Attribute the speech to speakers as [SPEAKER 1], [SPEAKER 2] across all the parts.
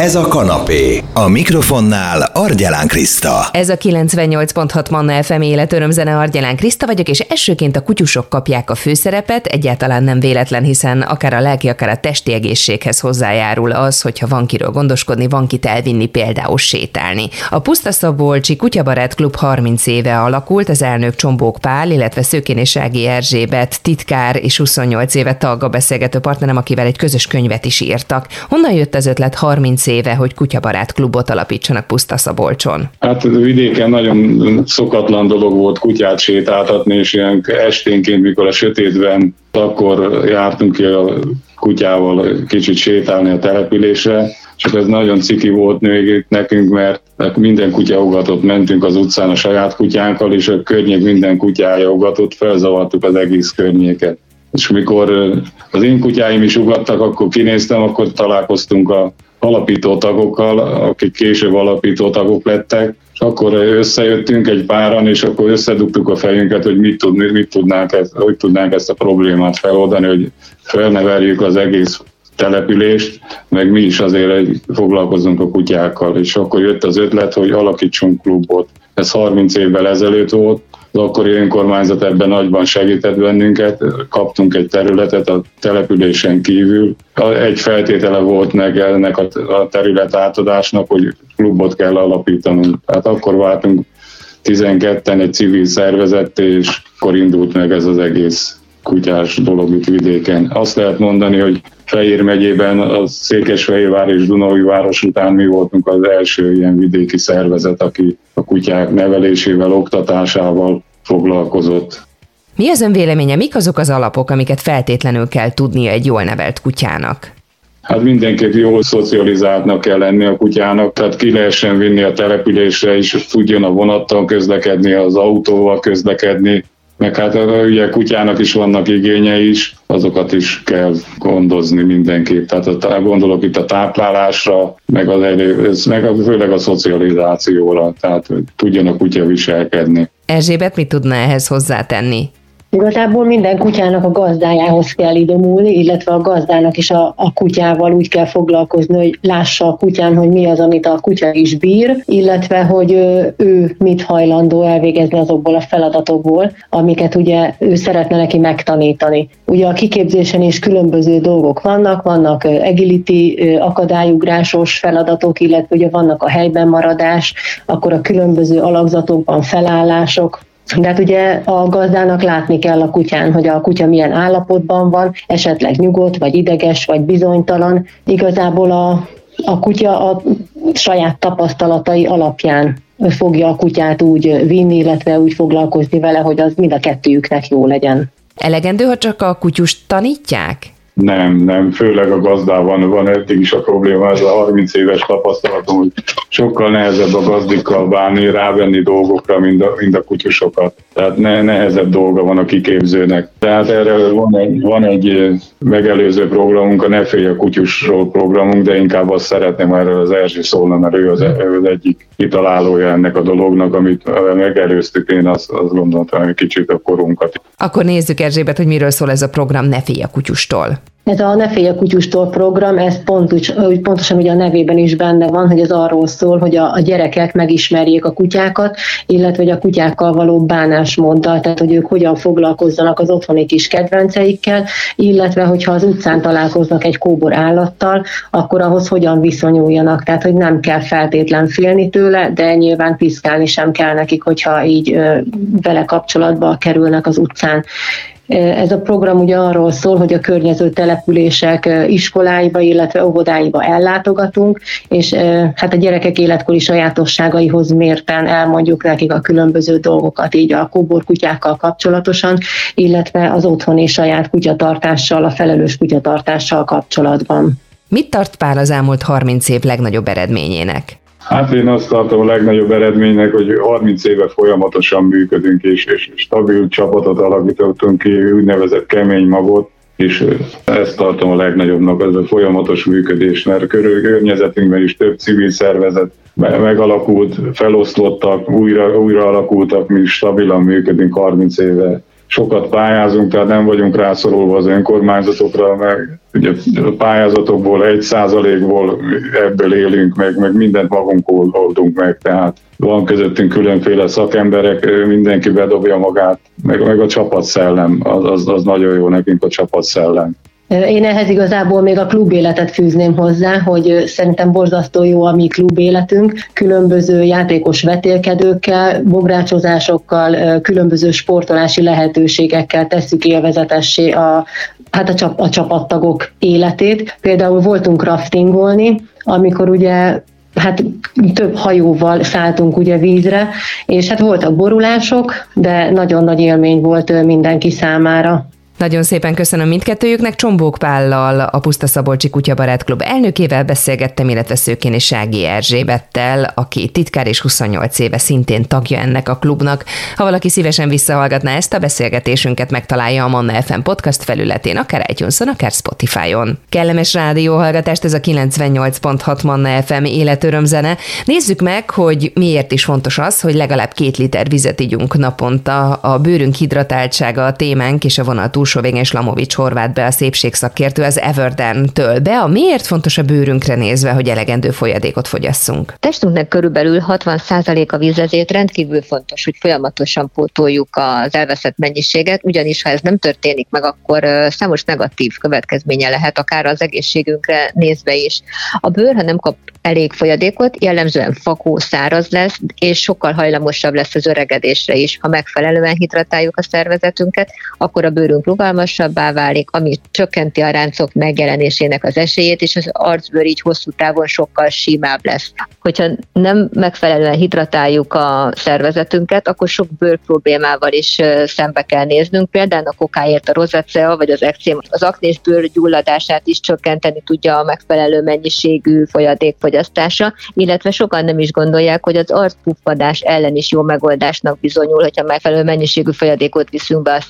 [SPEAKER 1] Ez a kanapé. A mikrofonnál Argyelán Kriszta.
[SPEAKER 2] Ez a 98.6 Manna FM életörömzene Argyelán Kriszta vagyok, és elsőként a kutyusok kapják a főszerepet, egyáltalán nem véletlen, hiszen akár a lelki, akár a testi egészséghez hozzájárul az, hogyha van kiről gondoskodni, van kit elvinni, például sétálni. A Pusztaszabolcsi Kutyabarát Klub 30 éve alakult, az elnök Csombók Pál, illetve Szőkén és Ági Erzsébet, titkár és 28 éve tagga beszélgető partnerem, akivel egy közös könyvet is írtak. Honnan jött az ötlet 30 30 éve, hogy kutyabarát klubot alapítsanak Puszta Szabolcson?
[SPEAKER 3] Hát vidéken nagyon szokatlan dolog volt kutyát sétáltatni, és ilyen esténként, mikor a sötétben, akkor jártunk ki a kutyával kicsit sétálni a településre, csak ez nagyon ciki volt még nekünk, mert minden kutya ugatott, mentünk az utcán a saját kutyánkkal, és a környék minden kutyája ugatott, felzavartuk az egész környéket. És mikor az én kutyáim is ugattak, akkor kinéztem, akkor találkoztunk a alapító tagokkal, akik később alapító tagok lettek, és akkor összejöttünk egy páran, és akkor összedugtuk a fejünket, hogy mit, tud, mit tudnánk, ezt, hogy tudnánk ezt a problémát feloldani, hogy felneveljük az egész települést, meg mi is azért foglalkozunk a kutyákkal, és akkor jött az ötlet, hogy alakítsunk klubot. Ez 30 évvel ezelőtt volt, az akkori önkormányzat ebben nagyban segített bennünket, kaptunk egy területet a településen kívül. Egy feltétele volt meg ennek a terület átadásnak, hogy klubot kell alapítanunk. Tehát akkor váltunk 12-en egy civil szervezet, és akkor indult meg ez az egész kutyás dolog itt vidéken. Azt lehet mondani, hogy Fejér megyében a Székesfehérvár és város után mi voltunk az első ilyen vidéki szervezet, aki a kutyák nevelésével, oktatásával foglalkozott.
[SPEAKER 2] Mi az ön véleménye, mik azok az alapok, amiket feltétlenül kell tudnia egy jól nevelt kutyának?
[SPEAKER 3] Hát mindenképp jól szocializáltnak kell lenni a kutyának, tehát ki lehessen vinni a településre, és tudjon a vonattal közlekedni, az autóval közlekedni, meg hát ugye kutyának is vannak igényei is, azokat is kell gondozni mindenképp. Tehát gondolok itt a táplálásra, meg, az elő, meg a, főleg a szocializációra, tehát hogy tudjon a kutya viselkedni.
[SPEAKER 2] Erzsébet mit tudna ehhez hozzátenni?
[SPEAKER 4] Igazából minden kutyának a gazdájához kell idomulni, illetve a gazdának is a, a kutyával úgy kell foglalkozni, hogy lássa a kutyán, hogy mi az, amit a kutya is bír, illetve hogy ő, ő mit hajlandó elvégezni azokból a feladatokból, amiket ugye ő szeretne neki megtanítani. Ugye a kiképzésen is különböző dolgok vannak, vannak agility, akadályugrásos feladatok, illetve ugye vannak a helyben maradás, akkor a különböző alakzatokban felállások, de hát ugye a gazdának látni kell a kutyán, hogy a kutya milyen állapotban van, esetleg nyugodt, vagy ideges, vagy bizonytalan. Igazából a, a kutya a saját tapasztalatai alapján fogja a kutyát úgy vinni, illetve úgy foglalkozni vele, hogy az mind a kettőjüknek jó legyen.
[SPEAKER 2] Elegendő, ha csak a kutyust tanítják?
[SPEAKER 3] Nem, nem, főleg a gazdában van eddig is a probléma, ez a 30 éves tapasztalatom, hogy sokkal nehezebb a gazdikkal bánni, rávenni dolgokra, mint a, mint a kutyusokat. Tehát ne, nehezebb dolga van a kiképzőnek. Tehát erre van egy, van egy megelőző programunk, a Ne félj a kutyusról programunk, de inkább azt szeretném erről az Erzsi szólna, mert ő az, ő az egyik kitalálója ennek a dolognak, amit megelőztük, én azt, azt gondoltam, hogy kicsit a korunkat.
[SPEAKER 2] Akkor nézzük Erzsébet, hogy miről szól ez a program Ne félj a kutyustól.
[SPEAKER 4] Ez a Ne félj a kutyustól program, ez pontos, pontosan ugye a nevében is benne van, hogy ez arról szól, hogy a, a gyerekek megismerjék a kutyákat, illetve hogy a kutyákkal való bánásmóddal, tehát hogy ők hogyan foglalkozzanak az otthoni kis kedvenceikkel, illetve hogyha az utcán találkoznak egy kóbor állattal, akkor ahhoz hogyan viszonyuljanak. Tehát, hogy nem kell feltétlen félni tőle, de nyilván piszkálni sem kell nekik, hogyha így vele kapcsolatba kerülnek az utcán. Ez a program ugye arról szól, hogy a környező települések iskoláiba, illetve óvodáiba ellátogatunk, és hát a gyerekek életkori sajátosságaihoz mérten elmondjuk nekik a különböző dolgokat, így a kóborkutyákkal kapcsolatosan, illetve az otthoni saját kutyatartással, a felelős kutyatartással kapcsolatban.
[SPEAKER 2] Mit tart Pál az elmúlt 30 év legnagyobb eredményének?
[SPEAKER 3] Hát én azt tartom a legnagyobb eredménynek, hogy 30 éve folyamatosan működünk, és, és stabil csapatot alakítottunk ki, úgynevezett kemény magot, és ezt tartom a legnagyobbnak, ez a folyamatos működés, mert a környezetünkben is több civil szervezet megalakult, feloszlottak, újra, újra alakultak, mi stabilan működünk 30 éve. Sokat pályázunk, tehát nem vagyunk rászorulva az önkormányzatokra, meg ugye a pályázatokból, egy százalékból ebből élünk meg, meg mindent magunk oldunk meg, tehát van közöttünk különféle szakemberek, mindenki bedobja magát, meg, meg a csapatszellem, az, az, az nagyon jó nekünk a csapatszellem.
[SPEAKER 4] Én ehhez igazából még a klubéletet fűzném hozzá, hogy szerintem borzasztó jó a mi klubéletünk, különböző játékos vetélkedőkkel, bográcsozásokkal, különböző sportolási lehetőségekkel tesszük élvezetessé a, hát a, csap, a csapattagok életét. Például voltunk raftingolni, amikor ugye hát több hajóval szálltunk ugye vízre, és hát voltak borulások, de nagyon nagy élmény volt mindenki számára.
[SPEAKER 2] Nagyon szépen köszönöm mindkettőjüknek. Csombók Pállal, a Puszta Szabolcsi Kutyabarát Klub elnökével beszélgettem, illetve Szőkén és Sági Erzsébettel, aki titkár és 28 éve szintén tagja ennek a klubnak. Ha valaki szívesen visszahallgatná ezt a beszélgetésünket, megtalálja a Manna FM podcast felületén, akár itunes akár Spotify-on. Kellemes rádióhallgatást, ez a 98.6 Manna FM életörömzene. Nézzük meg, hogy miért is fontos az, hogy legalább két liter vizet ígyunk naponta. A bőrünk hidratáltsága a témánk, és a vonatú Túlsóvég és Lamovics Horváth be a szépségszakértő az Everden-től. Be a miért fontos a bőrünkre nézve, hogy elegendő folyadékot fogyasszunk?
[SPEAKER 5] Testünknek körülbelül 60% a víz, ezért rendkívül fontos, hogy folyamatosan pótoljuk az elveszett mennyiséget, ugyanis ha ez nem történik meg, akkor számos negatív következménye lehet, akár az egészségünkre nézve is. A bőr, ha nem kap elég folyadékot, jellemzően fakó, száraz lesz, és sokkal hajlamosabb lesz az öregedésre is. Ha megfelelően hidratáljuk a szervezetünket, akkor a bőrünk rugalmasabbá válik, ami csökkenti a ráncok megjelenésének az esélyét, és az arcbőr így hosszú távon sokkal simább lesz. Hogyha nem megfelelően hidratáljuk a szervezetünket, akkor sok bőr problémával is szembe kell néznünk, például a kokáért a rozacea vagy az ekcém, az aknés bőr gyulladását is csökkenteni tudja a megfelelő mennyiségű folyadék fogyasztása, illetve sokan nem is gondolják, hogy az arcpuffadás ellen is jó megoldásnak bizonyul, hogyha megfelelő mennyiségű folyadékot viszünk be a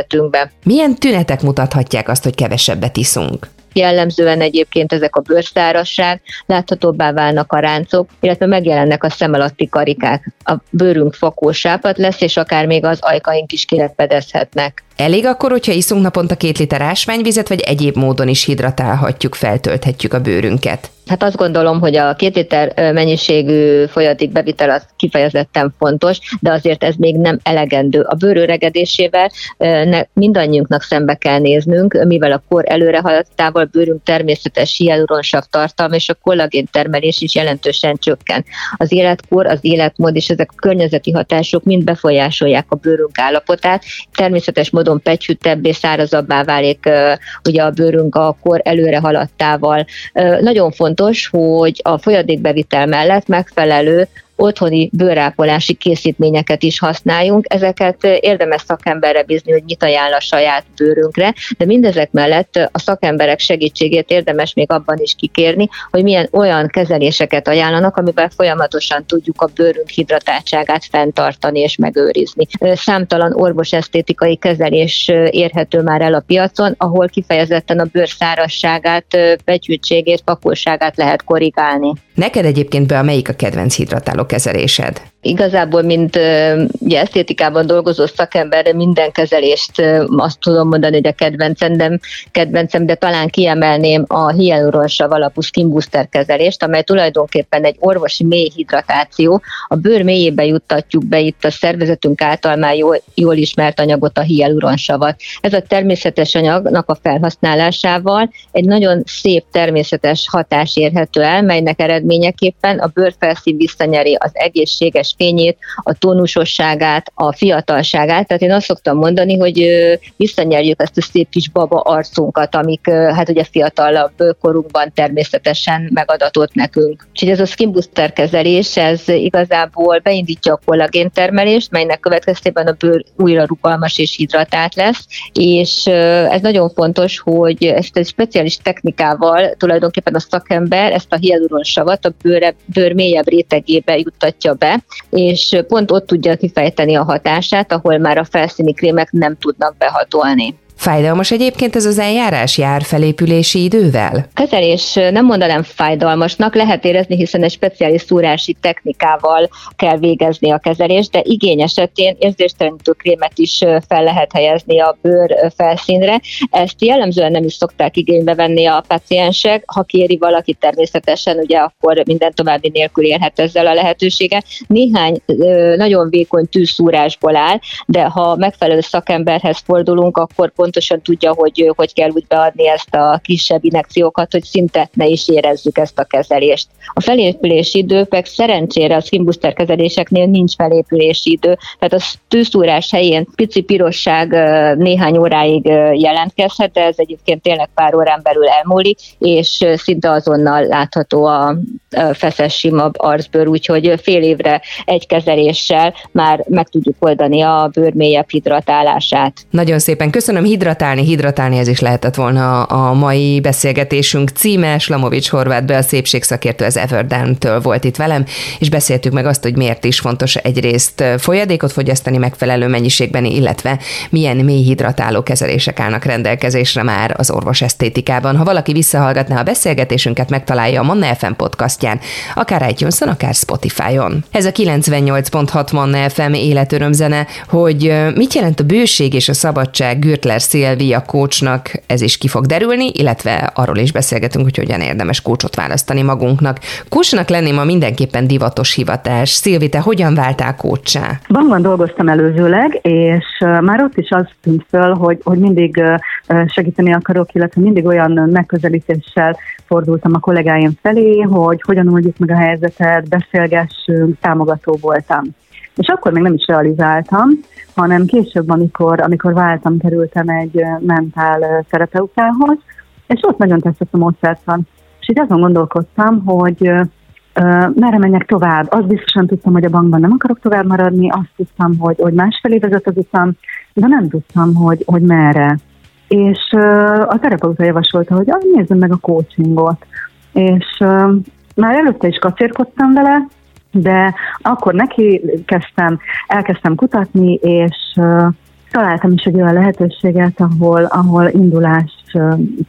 [SPEAKER 5] szervezetünkbe.
[SPEAKER 2] Milyen tünetek mutathatják azt, hogy kevesebbet iszunk?
[SPEAKER 5] Jellemzően egyébként ezek a bőrszárasság, láthatóbbá válnak a ráncok, illetve megjelennek a szem alatti karikák. A bőrünk fakós sápat lesz, és akár még az ajkaink is kirepedezhetnek.
[SPEAKER 2] Elég akkor, hogyha iszunk naponta két liter ásványvizet, vagy egyéb módon is hidratálhatjuk, feltölthetjük a bőrünket?
[SPEAKER 5] Hát azt gondolom, hogy a két liter mennyiségű folyatik bevitel az kifejezetten fontos, de azért ez még nem elegendő. A bőr öregedésével mindannyiunknak szembe kell néznünk, mivel a kor előre haladtával bőrünk természetes hialuronsav tartalma és a kollagén termelés is jelentősen csökken. Az életkor, az életmód és ezek a környezeti hatások mind befolyásolják a bőrünk állapotát. Természetes módon pegyhűttebbé, szárazabbá válik ugye a bőrünk a kor előre haladtával. Nagyon fontos, hogy a folyadékbevitel mellett megfelelő otthoni bőrápolási készítményeket is használjunk. Ezeket érdemes szakemberre bízni, hogy mit ajánl a saját bőrünkre, de mindezek mellett a szakemberek segítségét érdemes még abban is kikérni, hogy milyen olyan kezeléseket ajánlanak, amivel folyamatosan tudjuk a bőrünk hidratáltságát fenntartani és megőrizni. Számtalan orvos esztétikai kezelés érhető már el a piacon, ahol kifejezetten a bőr szárasságát, betyűtségét, pakolságát lehet korrigálni.
[SPEAKER 2] Neked egyébként be a melyik a kedvenc hidratáló kezelésed?
[SPEAKER 5] Igazából, mint ugye, esztétikában dolgozó szakember, minden kezelést azt tudom mondani, hogy a kedvencem, de, kedvencem, de talán kiemelném a hyaluronsav alapú skin booster kezelést, amely tulajdonképpen egy orvosi mély hidratáció. A bőr mélyébe juttatjuk be itt a szervezetünk által már jól, jól ismert anyagot, a hyaluronsavat. Ez a természetes anyagnak a felhasználásával egy nagyon szép természetes hatás érhető el, melynek eredményeképpen a bőrfelszín visszanyeri az egészséges fényét, a tónusosságát, a fiatalságát. Tehát én azt szoktam mondani, hogy visszanyerjük ezt a szép kis baba arcunkat, amik hát ugye fiatalabb korunkban természetesen megadatott nekünk. Úgyhogy ez a skin booster kezelés, ez igazából beindítja a kollagén termelést, melynek következtében a bőr újra rugalmas és hidratált lesz, és ez nagyon fontos, hogy ezt egy speciális technikával tulajdonképpen a szakember ezt a hialuronsavat a bőr, bőr mélyebb rétegébe juttatja be, és pont ott tudja kifejteni a hatását, ahol már a felszíni krémek nem tudnak behatolni.
[SPEAKER 2] Fájdalmas egyébként ez az eljárás jár felépülési idővel?
[SPEAKER 5] Kezelés nem mondanám fájdalmasnak, lehet érezni, hiszen egy speciális szúrási technikával kell végezni a kezelést, de igény esetén érzéstelenítő krémet is fel lehet helyezni a bőr felszínre. Ezt jellemzően nem is szokták igénybe venni a paciensek. Ha kéri valaki természetesen, ugye akkor minden további nélkül élhet ezzel a lehetősége. Néhány nagyon vékony tűszúrásból áll, de ha megfelelő szakemberhez fordulunk, akkor pontosan tudja, hogy hogy kell úgy beadni ezt a kisebb inekciókat, hogy szinte ne is érezzük ezt a kezelést. A felépülési idő pedig szerencsére a skin kezeléseknél nincs felépülési idő, tehát a tűszúrás helyén pici pirosság néhány óráig jelentkezhet, de ez egyébként tényleg pár órán belül elmúlik, és szinte azonnal látható a feszes sima arcbőr, úgyhogy fél évre egy kezeléssel már meg tudjuk oldani a bőr mélyebb hidratálását.
[SPEAKER 2] Nagyon szépen köszönöm, hidratálni, hidratálni, ez is lehetett volna a mai beszélgetésünk címe. Slamovics Horváth be a szépségszakértő az Everdown-től volt itt velem, és beszéltük meg azt, hogy miért is fontos egyrészt folyadékot fogyasztani megfelelő mennyiségben, illetve milyen mély hidratáló kezelések állnak rendelkezésre már az orvos esztétikában. Ha valaki visszahallgatná a beszélgetésünket, megtalálja a Manna FM podcastján, akár itunes akár Spotify-on. Ez a 98.6 Manna FM életörömzene, hogy mit jelent a bőség és a szabadság Gürtler Szilvia kócsnak, ez is ki fog derülni, illetve arról is beszélgetünk, hogy hogyan érdemes kócsot választani magunknak. Kócsnak lenni ma mindenképpen divatos hivatás. Szilvi, te hogyan váltál kócsá?
[SPEAKER 6] Bankban dolgoztam előzőleg, és már ott is az tűnt föl, hogy, hogy mindig segíteni akarok, illetve mindig olyan megközelítéssel fordultam a kollégáim felé, hogy hogyan oldjuk meg a helyzetet, beszélgessünk, támogató voltam. És akkor még nem is realizáltam, hanem később, amikor, amikor váltam, kerültem egy mentál terapeutához, és ott nagyon tetszett a módszertan. És így azon gondolkoztam, hogy merre menjek tovább. Azt biztosan tudtam, hogy a bankban nem akarok tovább maradni, azt tudtam, hogy, hogy másfelé vezet az utam, de nem tudtam, hogy, hogy merre. És a terapeuta javasolta, hogy ah, nézzem meg a coachingot. És már előtte is kacérkodtam vele, de akkor neki kezdtem, elkezdtem kutatni, és találtam is egy olyan lehetőséget, ahol, ahol indulás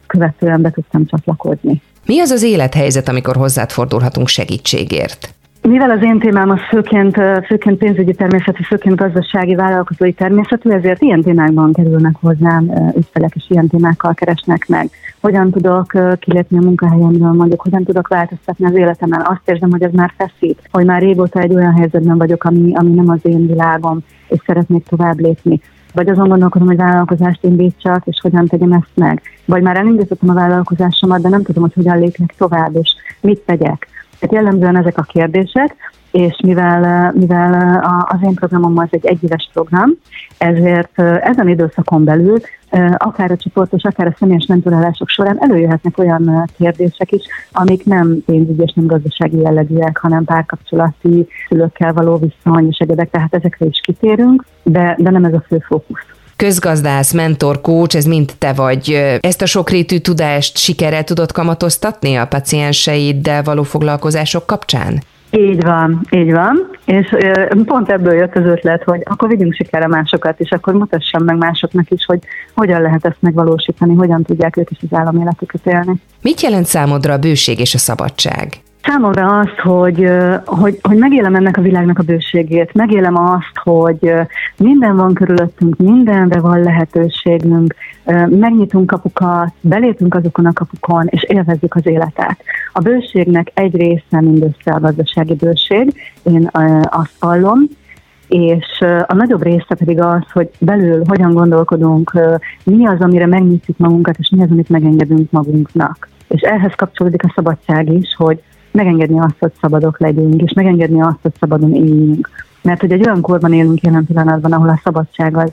[SPEAKER 6] követően be tudtam csatlakozni.
[SPEAKER 2] Mi az az élethelyzet, amikor hozzád fordulhatunk segítségért?
[SPEAKER 6] Mivel az én témám az főként, főként pénzügyi természetű, főként gazdasági vállalkozói természetű, ezért ilyen témákban kerülnek hozzám ügyfelek, és ilyen témákkal keresnek meg. Hogyan tudok kilépni a munkahelyemről, mondjuk, hogyan tudok változtatni az életemen. Azt érzem, hogy ez már feszít, hogy már régóta egy olyan helyzetben vagyok, ami, ami nem az én világom, és szeretnék tovább lépni. Vagy azon gondolkodom, hogy vállalkozást indítsak, és hogyan tegyem ezt meg. Vagy már elindítottam a vállalkozásomat, de nem tudom, hogy hogyan lépnek tovább, és mit tegyek tehát jellemzően ezek a kérdések, és mivel, mivel az én programom az egy egyéves program, ezért ezen időszakon belül akár a csoportos, akár a személyes mentorálások során előjöhetnek olyan kérdések is, amik nem pénzügyi és nem gazdasági jellegűek, hanem párkapcsolati szülőkkel való viszony és egyebek, tehát ezekre is kitérünk, de, de nem ez a fő fókusz
[SPEAKER 2] közgazdász, mentor, coach, ez mind te vagy. Ezt a sokrétű tudást sikerrel tudod kamatoztatni a pacienseiddel való foglalkozások kapcsán?
[SPEAKER 6] Így van, így van, és pont ebből jött az ötlet, hogy akkor vigyünk sikerre másokat, és akkor mutassam meg másoknak is, hogy hogyan lehet ezt megvalósítani, hogyan tudják ők is az államéletüket élni.
[SPEAKER 2] Mit jelent számodra a bőség és a szabadság?
[SPEAKER 6] Számomra azt, hogy, hogy, hogy megélem ennek a világnak a bőségét, megélem azt, hogy minden van körülöttünk, mindenre van lehetőségünk, megnyitunk kapukat, belépünk azokon a kapukon, és élvezzük az életet. A bőségnek egy része mindössze a gazdasági bőség, én azt hallom, és a nagyobb része pedig az, hogy belül hogyan gondolkodunk, mi az, amire megnyitjuk magunkat, és mi az, amit megengedünk magunknak. És ehhez kapcsolódik a szabadság is, hogy megengedni azt, hogy szabadok legyünk, és megengedni azt, hogy szabadon éljünk. Mert hogy egy olyan korban élünk jelen pillanatban, ahol a szabadság az,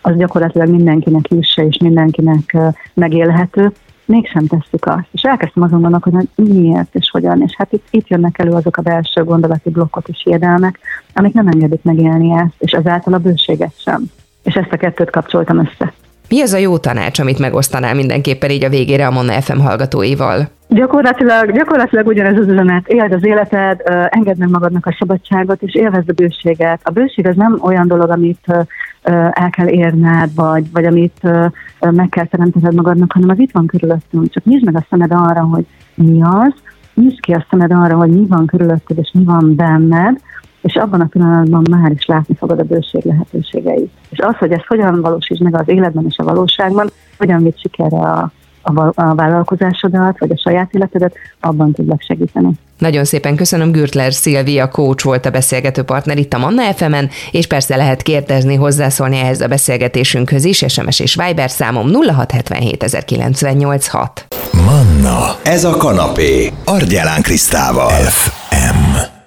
[SPEAKER 6] az gyakorlatilag mindenkinek jussa és mindenkinek megélhető, mégsem tesszük azt. És elkezdtem azon gondolkodni, hogy miért és hogyan. És hát itt, itt jönnek elő azok a belső gondolati blokkok és hiedelmek, amik nem engedik megélni ezt, és ezáltal a bőséget sem. És ezt a kettőt kapcsoltam össze.
[SPEAKER 2] Mi az a jó tanács, amit megosztanál mindenképpen így a végére a Monna FM hallgatóival?
[SPEAKER 6] Gyakorlatilag, gyakorlatilag ugyanez az üzenet. Éld az életed, engedd meg magadnak a szabadságot, és élvezd a bőséget. A bőség az nem olyan dolog, amit el kell érned, vagy, vagy amit meg kell teremtened magadnak, hanem az itt van körülöttünk. Csak nyisd meg a szemed arra, hogy mi az, nyisd ki a szemed arra, hogy mi van körülötted, és mi van benned, és abban a pillanatban már is látni fogod a bőség lehetőségeit. És az, hogy ezt hogyan valósítsd meg az életben és a valóságban, hogyan vitt sikerre a, a, a vállalkozásodat, vagy a saját életedet, abban tudlak segíteni.
[SPEAKER 2] Nagyon szépen köszönöm, Gürtler Szilvia coach volt a beszélgető partner itt a Manna fm és persze lehet kérdezni, hozzászólni ehhez a beszélgetésünkhöz is, SMS és Viber számom 0677
[SPEAKER 1] Manna, ez a kanapé, Argyelán Krisztával. F